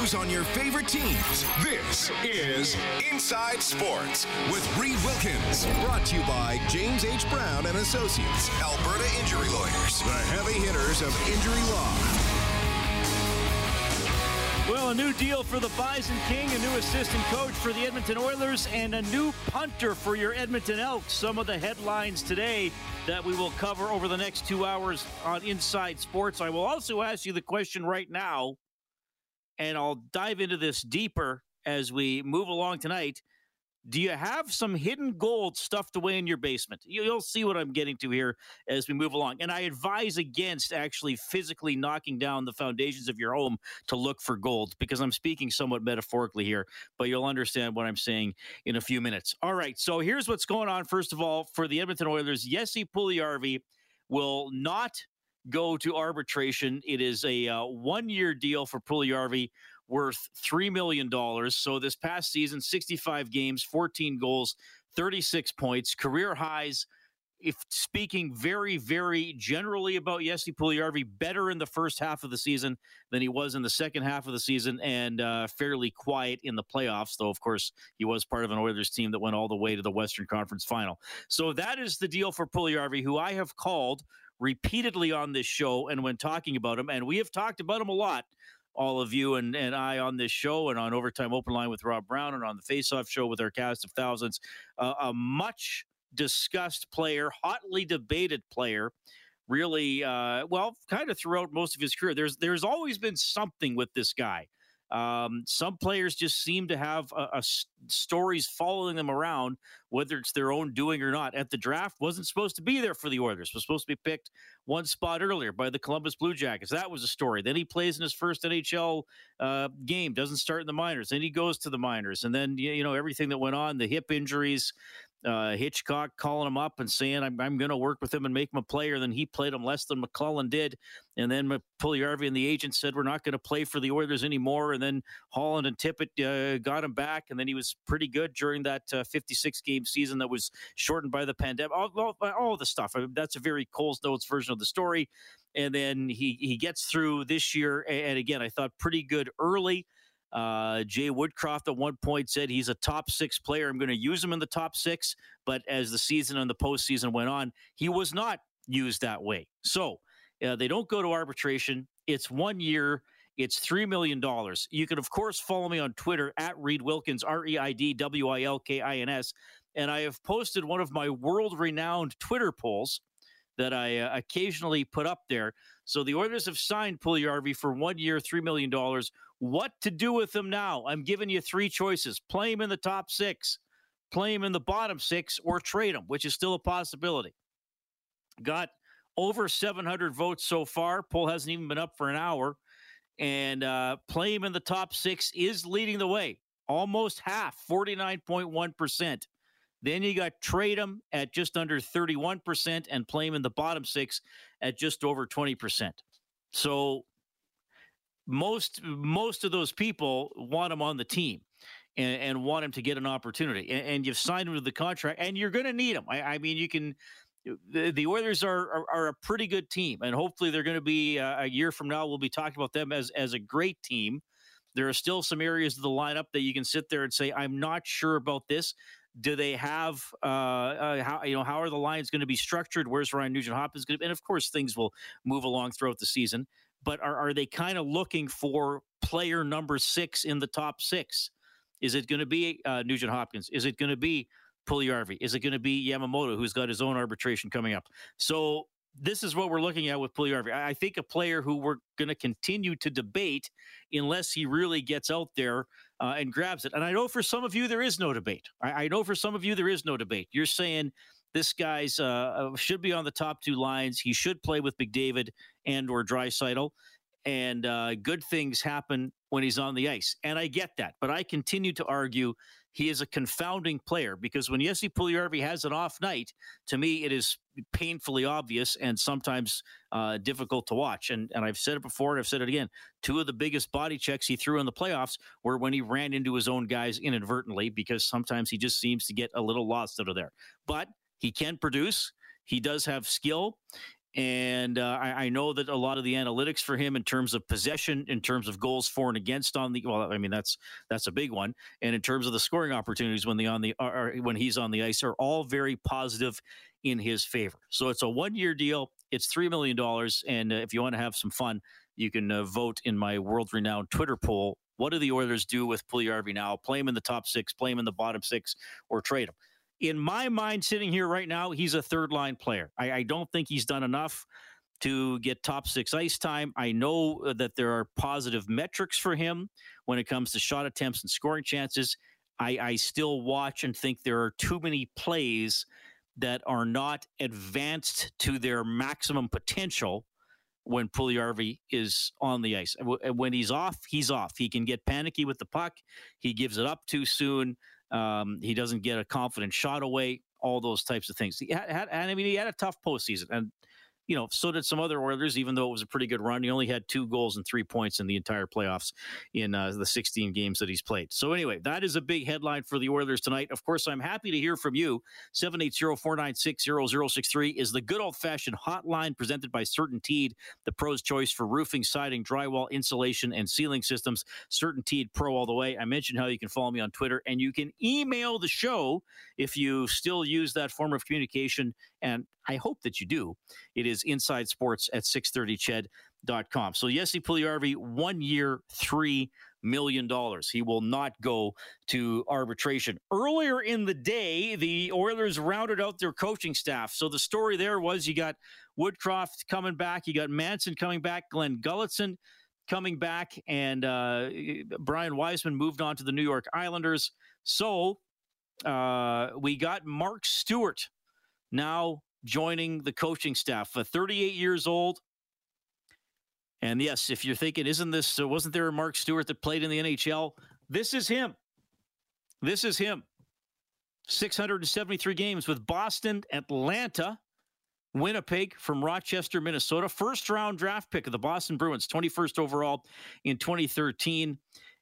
News on your favorite teams. This is Inside Sports with Reed Wilkins. Brought to you by James H. Brown and Associates, Alberta Injury Lawyers, the heavy hitters of injury law. Well, a new deal for the Bison King, a new assistant coach for the Edmonton Oilers, and a new punter for your Edmonton Elks. Some of the headlines today that we will cover over the next two hours on Inside Sports. I will also ask you the question right now, and I'll dive into this deeper as we move along tonight. Do you have some hidden gold stuffed away in your basement? You- You'll see what I'm getting to here as we move along. And I advise against actually physically knocking down the foundations of your home to look for gold because I'm speaking somewhat metaphorically here, but you'll understand what I'm saying in a few minutes. All right, so here's what's going on. First of all, for the Edmonton Oilers, Jesse Puljujarvi will not go to arbitration. It is a uh, one-year deal for Puljujarvi worth $3 million. So this past season, 65 games, 14 goals, 36 points, career highs. If speaking very, very generally about Jesse Puljujarvi, better in the first half of the season than he was in the second half of the season, and uh, fairly quiet in the playoffs. Though, of course, he was part of an Oilers team that went all the way to the Western Conference Final. So that is the deal for Puljujarvi, who I have called repeatedly on this show and when talking about him, and we have talked about him a lot all of you and, and I on this show and on Overtime Open Line with Rob Brown and on the Face Off show with our cast of thousands. Uh, a much discussed player, hotly debated player, really, uh, well, kind of throughout most of his career. There's, there's always been something with this guy. Um, some players just seem to have a, a stories following them around, whether it's their own doing or not. At the draft, wasn't supposed to be there for the Oilers. Was supposed to be picked one spot earlier by the Columbus Blue Jackets. That was a story. Then he plays in his first NHL uh, game, doesn't start in the minors. Then he goes to the minors, and then you know everything that went on, the hip injuries. Uh, Hitchcock calling him up and saying, I'm, I'm going to work with him and make him a player. Then he played him less than McLellan did. And then Puljujarvi and the agent said, We're not going to play for the Oilers anymore. And then Holland and Tippett uh, got him back. And then he was pretty good during that uh, 56 game season that was shortened by the pandemic. All, all, all the stuff. I mean, that's a very Coles Notes version of the story. And then he, he gets through this year. And again, I thought pretty good early. Uh, Jay Woodcroft at one point said he's a top six player. I'm going to use him in the top six. But as the season and the postseason went on, he was not used that way. So uh, they don't go to arbitration. It's one year. It's $3 million. You can, of course, follow me on Twitter at Reed Wilkins, R E I D W I L K I N S. And I have posted one of my world renowned Twitter polls that I uh, occasionally put up there. So the Oilers have signed Puljujarvi for one year, $3 million. What to do with him now? I'm giving you three choices play him in the top six, play him in the bottom six, or trade him, which is still a possibility. Got over 700 votes so far. Poll hasn't even been up for an hour. And uh, play him in the top six is leading the way. Almost half, 49.1%. Then you got trade him at just under 31% and play him in the bottom six at just over 20%. So most most of those people want him on the team and, and want him to get an opportunity. And, and you've signed him to the contract and you're going to need him. I, I mean, you can the, the Oilers are, are, are a pretty good team, and hopefully they're going to be uh, a year from now. We'll be talking about them as as a great team. There are still some areas of the lineup that you can sit there and say, "I'm not sure about this." Do they have uh, uh, how you know how are the lines going to be structured? Where's Ryan Nugent Hopkins going to? Be? And of course, things will move along throughout the season. But are, are they kind of looking for player number six in the top six? Is it going to be uh, Nugent Hopkins? Is it going to be Puljujarvi? Is it going to be Yamamoto, who's got his own arbitration coming up? So this is what we're looking at with Puljujarvi. I I think a player who we're going to continue to debate unless he really gets out there uh, and grabs it. And I know for some of you there is no debate. I, I know for some of you there is no debate. You're saying this guy's uh, uh, should be on the top two lines. He should play with McDavid and or Draisaitl. and uh, good things happen when he's on the ice. And I get that. But I continue to argue he is a confounding player because when Jesse Puljujarvi has an off night, to me, it is painfully obvious and sometimes uh, difficult to watch. And, and I've said it before and I've said it again. Two of the biggest body checks he threw in the playoffs were when he ran into his own guys inadvertently because sometimes he just seems to get a little lost out of there. But he can produce. He does have skill. And uh, I, I, know that a lot of the analytics for him in terms of possession, in terms of goals for and against on the well, I mean that's that's a big one, and in terms of the scoring opportunities when the on the when he's on the ice are all very positive in his favor. So it's a one year deal. It's three million dollars, and uh, if you want to have some fun, you can uh, vote in my world renowned Twitter poll. What do the Oilers do with Puljujarvi now? Play him in the top six, play him in the bottom six, or trade him? In my mind, sitting here right now, he's a third line player. I, I don't think he's done enough to get top six ice time. I know uh, that there are positive metrics for him when it comes to shot attempts and scoring chances. I, I still watch and think there are too many plays that are not advanced to their maximum potential when Puljujarvi is on the ice. When he's off, he's off. He can get panicky with the puck. He gives it up too soon. Um, he doesn't get a confident shot away. All those types of things. He had, had, I mean, he had a tough postseason, and you know, so did some other Oilers, even though it was a pretty good run. He only had two goals and three points in the entire playoffs in uh, the 16 games that he's played. So, anyway, that is a big headline for the Oilers tonight. Of course, I'm happy to hear from you. 780 496 0063 is the good old fashioned hotline presented by CertainTeed, the pro's choice for roofing, siding, drywall, insulation, and ceiling systems. CertainTeed Pro all the way. I mentioned how you can follow me on Twitter and you can email the show if you still use that form of communication. And I hope that you do. It is inside sports at 630ched.com. So Jesse Puljujarvi, one year, three million dollars. He will not go to arbitration. Earlier in the day, the Oilers rounded out their coaching staff. So the story there was you got Woodcroft coming back, you got Manson coming back, Glenn Gulutzan coming back, and uh, Brian Wiseman moved on to the New York Islanders. So uh, we got Mark Stuart now joining the coaching staff. Uh, 38 years old. And yes, if you're thinking, isn't this, uh, wasn't there a Mark Stuart that played in the NHL? This is him. This is him. 673 games with Boston, Atlanta, Winnipeg from Rochester, Minnesota. First round draft pick of the Boston Bruins, 21st overall in 2013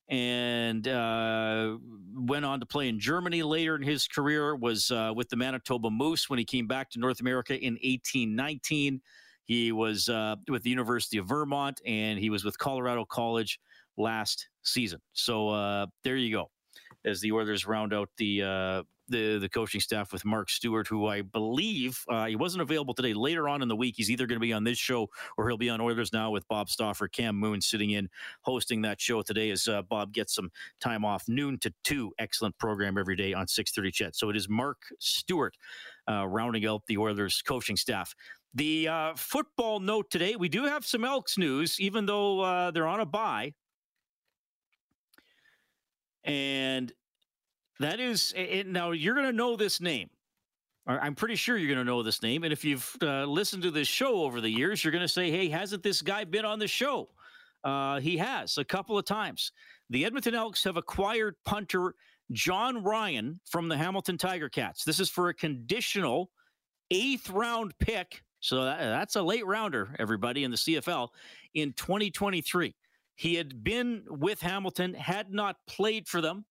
and uh, went on to play in Germany later in his career. Was uh, with the Manitoba Moose when he came back to North America in 1819. He was uh, with the University of Vermont, and he was with Colorado College last season. So uh, there you go. As the Oilers round out the uh, the the coaching staff with Mark Stuart, who I believe uh, he wasn't available today. Later on in the week, he's either going to be on this show or he'll be on Oilers Now with Bob Stauffer. Cam Moon sitting in hosting that show today as uh, Bob gets some time off, noon to two. Excellent program every day on 6:30 CHED. So it is Mark Stuart uh, rounding out the Oilers coaching staff. The uh, football note today: we do have some Elks news, even though uh, they're on a bye. And that is, it, now you're going to know this name. I'm pretty sure you're going to know this name. And if you've uh, listened to this show over the years, you're going to say, hey, hasn't this guy been on the show? Uh, he has a couple of times. The Edmonton Elks have acquired punter Jon Ryan from the Hamilton Tiger Cats. This is for a conditional eighth round pick. So that, that's a late rounder, everybody, in the CFL in 2023. He had been with Hamilton, had not played for them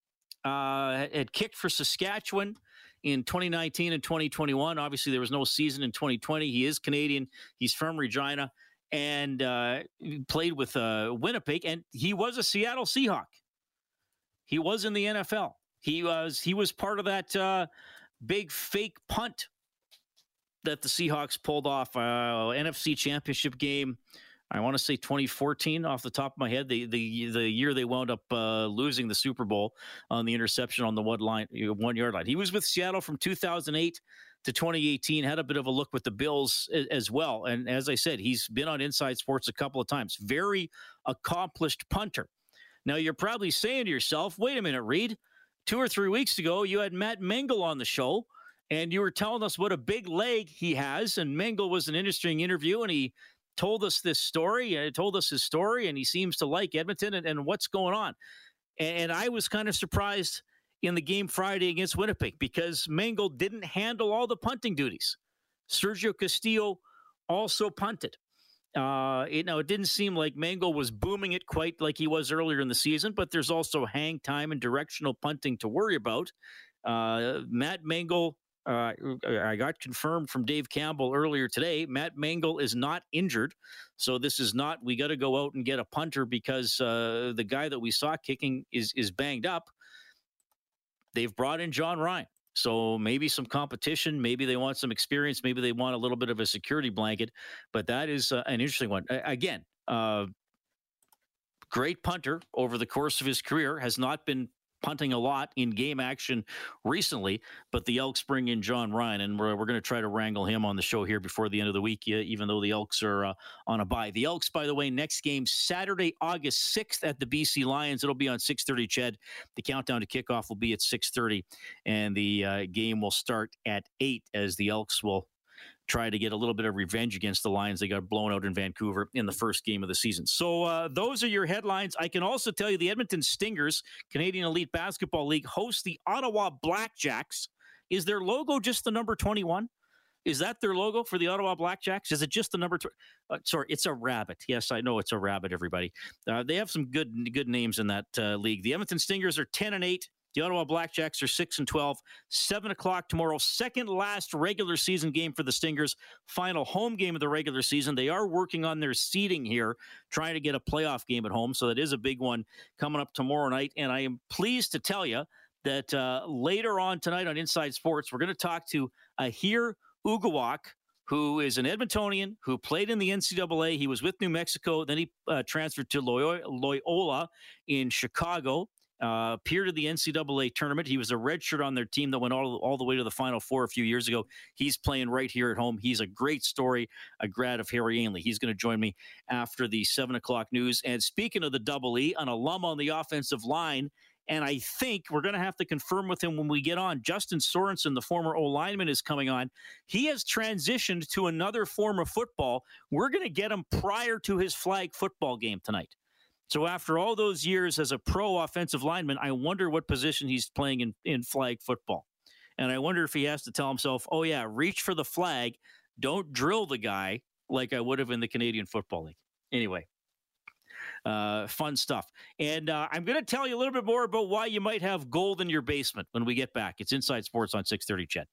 uh, had kicked for Saskatchewan in 2019 and 2021. Obviously, there was no season in 2020. He is Canadian. He's from Regina and uh, played with uh, Winnipeg, and he was a Seattle Seahawk. He was in the NFL. He was he was part of that uh, big fake punt that the Seahawks pulled off uh, NFC Championship game I want to say 2014 off the top of my head, the the the year they wound up uh, losing the Super Bowl on the interception on the one line one yard line. He was with Seattle from 2008 to 2018. Had a bit of a look with the Bills as well, and as I said, he's been on Inside Sports a couple of times. Very accomplished punter. Now you're probably saying to yourself, "Wait a minute, Reed. Two or three weeks ago, you had Matt Mengel on the show." And you were telling us what a big leg he has, and Mengel was an interesting interview, and he told us this story, uh, told us his story, and he seems to like Edmonton and, and what's going on. And I was kind of surprised in the game Friday against Winnipeg because Mengel didn't handle all the punting duties. Sergio Castillo also punted. Uh, you know, it didn't seem like Mengel was booming it quite like he was earlier in the season, but there's also hang time and directional punting to worry about. Uh, Matt Mengel, uh, I got confirmed from Dave Campbell earlier today. Matt Mengel is not injured, so this is not we got to go out and get a punter because uh, the guy that we saw kicking is is banged up. They've brought in Jon Ryan. So maybe some competition, maybe they want some experience, maybe they want a little bit of a security blanket. But that is uh, an interesting one. again, uh, great punter over the course of his career, has not been punting a lot in game action recently, but the Elks bring in Jon Ryan, and we're, we're going to try to wrangle him on the show here before the end of the week, even though the Elks are uh, on a bye. The Elks, by the way, next game Saturday, August 6th at the BC Lions. It'll be on 6:30. Ched, the countdown to kickoff will be at 6:30, and the uh, game will start at eight as the Elks will try to get a little bit of revenge against the Lions. They got blown out in Vancouver in the first game of the season. So uh, those are your headlines. I can also tell you the Edmonton Stingers, Canadian Elite Basketball League, hosts the Ottawa Blackjacks. Is their logo just the number 21? Is that their logo for the Ottawa Blackjacks? Is it just the number? Tw- uh, sorry, it's a rabbit. Yes, I know it's a rabbit. Everybody, uh, they have some good good names in that uh, league. The Edmonton Stingers are ten and eight. The Ottawa Blackjacks are 6 and 12. 7 o'clock tomorrow. Second last regular season game for the Stingers. Final home game of the regular season. They are working on their seeding here, trying to get a playoff game at home. So that is a big one coming up tomorrow night. And I am pleased to tell you that uh, later on tonight on Inside Sports, we're going to talk to Aher Uguak, who is an Edmontonian who played in the NCAA. He was with New Mexico, then he uh, transferred to Loyola in Chicago uh, appeared at the NCAA tournament. He was a redshirt on their team that went all, all the way to the Final Four a few years ago. He's playing right here at home. He's a great story, a grad of Harry Ainlay. He's going to join me after the 7 o'clock news. And speaking of the double E, an alum on the offensive line, and I think we're going to have to confirm with him when we get on. Justin Sorensen, the former O lineman, is coming on. He has transitioned to another form of football. We're going to get him prior to his flag football game tonight. So after all those years as a pro offensive lineman, I wonder what position he's playing in, in flag football. And I wonder if he has to tell himself, oh, yeah, reach for the flag. Don't drill the guy like I would have in the Canadian Football League. Anyway, uh, fun stuff. And uh, I'm going to tell you a little bit more about why you might have gold in your basement when we get back. It's Inside Sports on 630 Ched.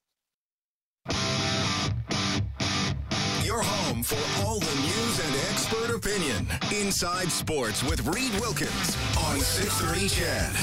Your home for all the opinion. Inside Sports with Reed Wilkins on 630 CHED.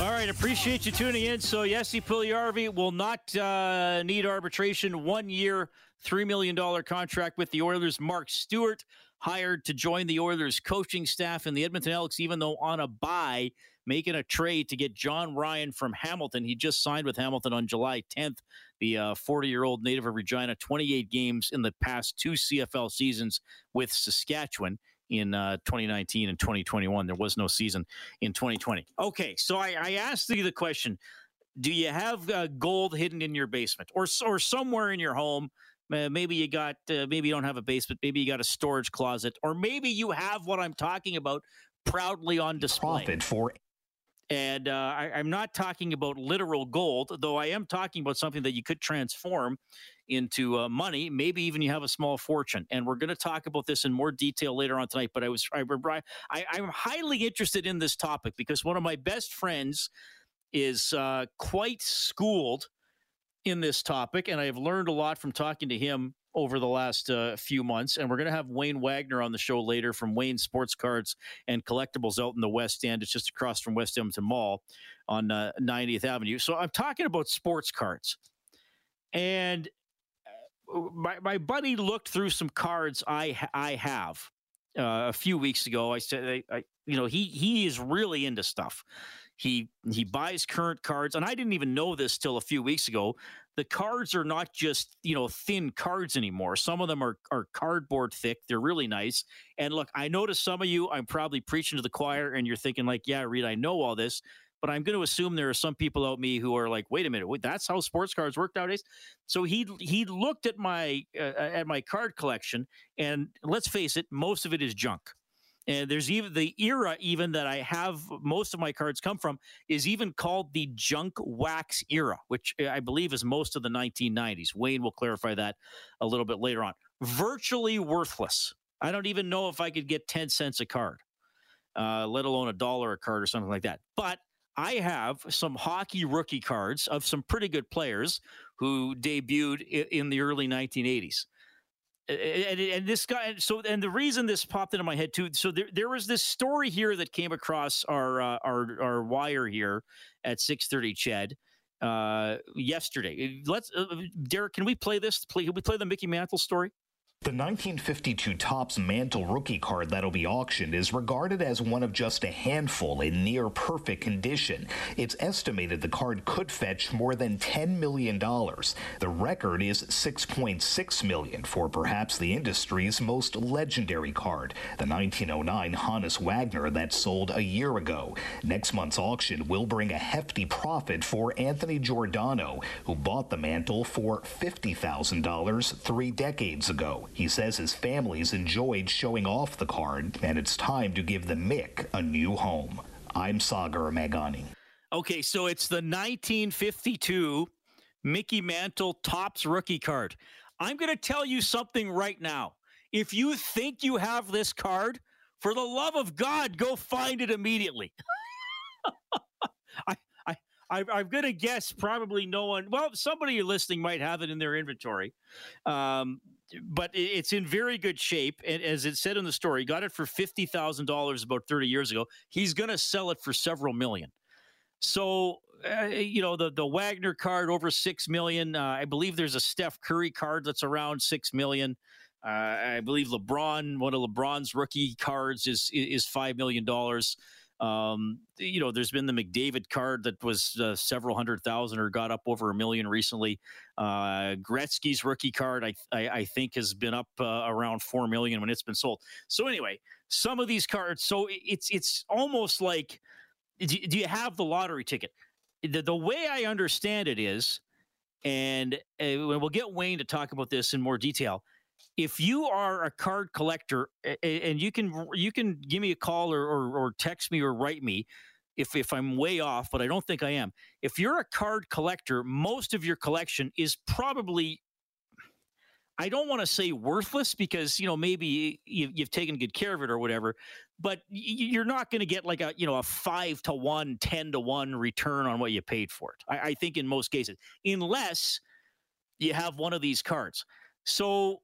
All right, appreciate you tuning in. So, Jesse Puljujarvi will not uh, need arbitration. One year, $3 million contract with the Oilers. Mark Stuart hired to join the Oilers coaching staff and the Edmonton Elks, even though on a bye, making a trade to get Jon Ryan from Hamilton. He just signed with Hamilton on July 10th the 40 uh, year old native of Regina, 28 games in the past two CFL seasons with Saskatchewan in uh, 2019 and 2021. There was no season in 2020. Okay, so I, I asked you the question Do you have uh, gold hidden in your basement or, or somewhere in your home? Uh, maybe you got, uh, maybe you don't have a basement. Maybe you got a storage closet, or maybe you have what I'm talking about proudly on display. Profit for and uh, I, am not talking about literal gold, though I am talking about something that you could transform into uh, money. Maybe even you have a small fortune. And we're going to talk about this in more detail later on tonight. But I was I, I, I'm highly interested in this topic because one of my best friends is uh, quite schooled in this topic, and I've learned a lot from talking to him over the last uh, few months. And we're going to have Wayne Wagner on the show later from Wayne Sports Cards and Collectibles out in the West End. It's just across from West Edmonton Mall on uh, 90th Avenue. So I'm talking about sports cards. And uh, my, my buddy looked through some cards I, I have uh, a few weeks ago. I said, I, I, you know, he, he is really into stuff. He he buys current cards, and I didn't even know this till a few weeks ago. The cards are not just you know thin cards anymore. Some of them are, are cardboard thick. They're really nice. And look i notice some of you i'm probably preaching to the choir and you're thinking like yeah reed i know all this. But I'm going to assume there are some people out me who are like, wait a minute, wait, that's how sports cards work nowadays. So he he looked at my uh, at my card collection, and let's face it, most of it is junk. And there's even the era even that I have most of my cards come from is even called the junk wax era, which I believe is most of the 1990s. Wayne will clarify that a little bit later on. Virtually worthless. I don't even know if I could get 10 cents a card, uh, let alone a dollar a card or something like that. But I have some hockey rookie cards of some pretty good players who debuted in the early 1980s and, and, this guy so and the reason this popped into my head too so there, there was this story here that came across our uh, our our wire here at 6:30 CHED uh, yesterday. Let's uh, Derek can we play this? Play, can we play the Mickey Mantle story the 1952 Topps Mantle rookie card that'll be auctioned is regarded as one of just a handful in near perfect condition. It's estimated the card could fetch more than $10 million. The record is 6.6 million for perhaps the industry's most legendary card, the 1909 Honus Wagner that sold a year ago. Next month's auction will bring a hefty profit for Anthony Giordano, who bought the mantle for $50,000 three decades ago. He says his family's enjoyed showing off the card, and it's time to give the Mick a new home. I'm Sagar Meghani. Okay, so it's the 1952 Mickey Mantle Topps rookie card. I'm going to tell you something right now. If you think you have this card, for the love of God, go find it immediately. I, I, I, I'm going to guess probably no one. Well, somebody listening might have it in their inventory. Um, but it's in very good shape. And as it said in the story, got it for fifty thousand dollars about thirty years ago. He's going to sell it for several million. So uh, you know the the Wagner card over six million. Uh, I believe there's a Steph Curry card that's around six million. Uh, I believe LeBron, one of LeBron's rookie cards, is is five million dollars. Um, you know, there's been the McDavid card that was uh, several hundred thousand or got up over a million recently. Uh, Gretzky's rookie card, I, I, I think, has been up uh, around four million when it's been sold. So anyway, some of these cards, so it's it's almost like, do, do you have the lottery ticket? The, the way I understand it is, and uh, we'll get Wayne to talk about this in more detail if you are a card collector and you can you can give me a call or, or, or, text me or write me if if I'm way off, but I don't think I am. If you're a card collector, most of your collection is probably I don't want to say worthless because you know maybe you, have taken good care of it or whatever, but you're not going to get like a you know a five to one, 10 to one return on what you paid for it. I, I think in most cases, unless you have one of these cards. So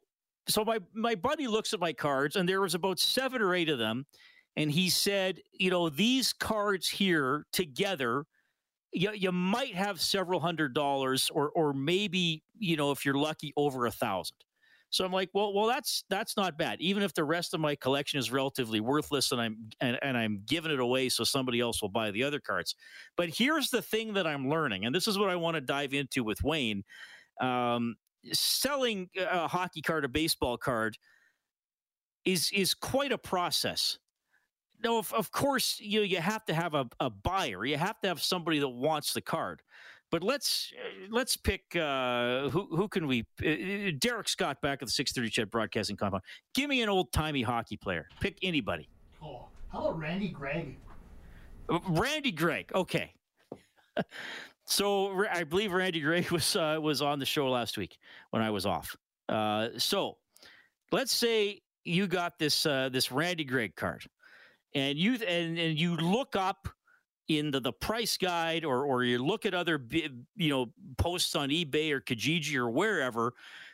so my my buddy looks at my cards and there was about seven or eight of them and he said you know these cards here together you, you might have several hundred dollars or or maybe you know if you're lucky over a thousand. So i'm like well well that's that's not bad. Even if the rest of my collection is relatively worthless and i'm and, and i'm giving it away so somebody else will buy the other cards. But here's the thing that i'm learning and this is what i want to dive into with wayne um, selling a hockey card, a baseball card, is is quite a process. Now, of, of course, you you have to have a, a buyer. You have to have somebody that wants the card. But let's let's pick uh, who who can we? Uh, Derek Scott back at the six thirty Ched Broadcasting Compound. Give me an old timey hockey player. Pick anybody. Oh, how about Randy Gregg? Randy Gregg. Okay. So I believe Randy Gregg was uh, was on the show last week when I was off. Uh, so let's say you got this uh, this Randy Gregg card, and you and, and you look up in the, the price guide or or you look at other you know posts on eBay or Kijiji or wherever,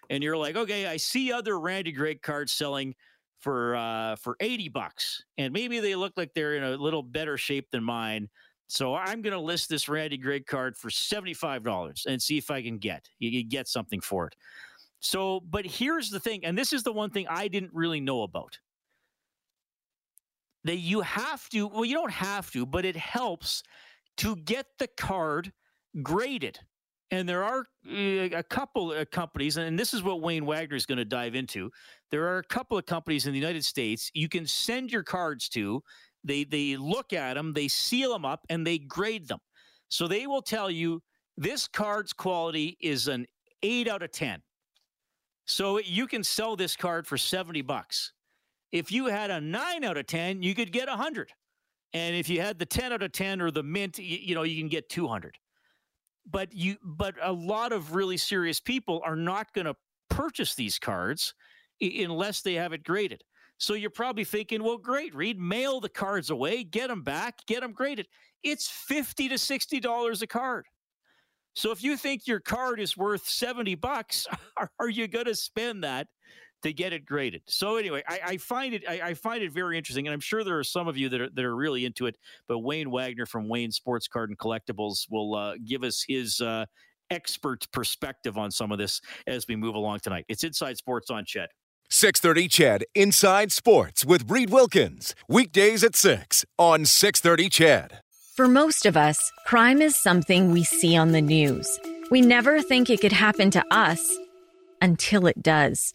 and you're like, okay, I see other Randy Gregg cards selling for uh, for eighty bucks, and maybe they look like they're in a little better shape than mine. So I'm going to list this Randy Gregg card for $75 and see if I can get you get something for it. So, but here's the thing, and this is the one thing I didn't really know about. That you have to, well, you don't have to, but it helps to get the card graded. And there are eh, a couple of companies, and this is what Wayne Wagner is going to dive into. There are a couple of companies in the United States you can send your cards to They they look at them, they seal them up, and they grade them. So they will tell you this card's quality is an eight out of ten. So you can sell this card for 70 bucks. If you had a nine out of 10, you could get a 100. And if you had the 10 out of 10 or the mint, you, you know, you can get 200. But you but a lot of really serious people are not going to purchase these cards unless they have it graded. So you're probably thinking, well, great, Reed, mail the cards away, get them back, get them graded. It's 50 to $60 a card. So if you think your card is worth 70 bucks, are, you going to spend that to get it graded? So anyway, I, I find it I, I, find it very interesting, and I'm sure there are some of you that are that are really into it. But Wayne Wagner from Wayne Sports Card and Collectibles will uh, give us his uh, expert perspective on some of this as we move along tonight. It's Inside Sports on Ched. 630 CHED Inside Sports with Reed Wilkins. Weekdays at 6 on 630 CHED. For most of us, crime is something we see on the news. We never think it could happen to us until it does.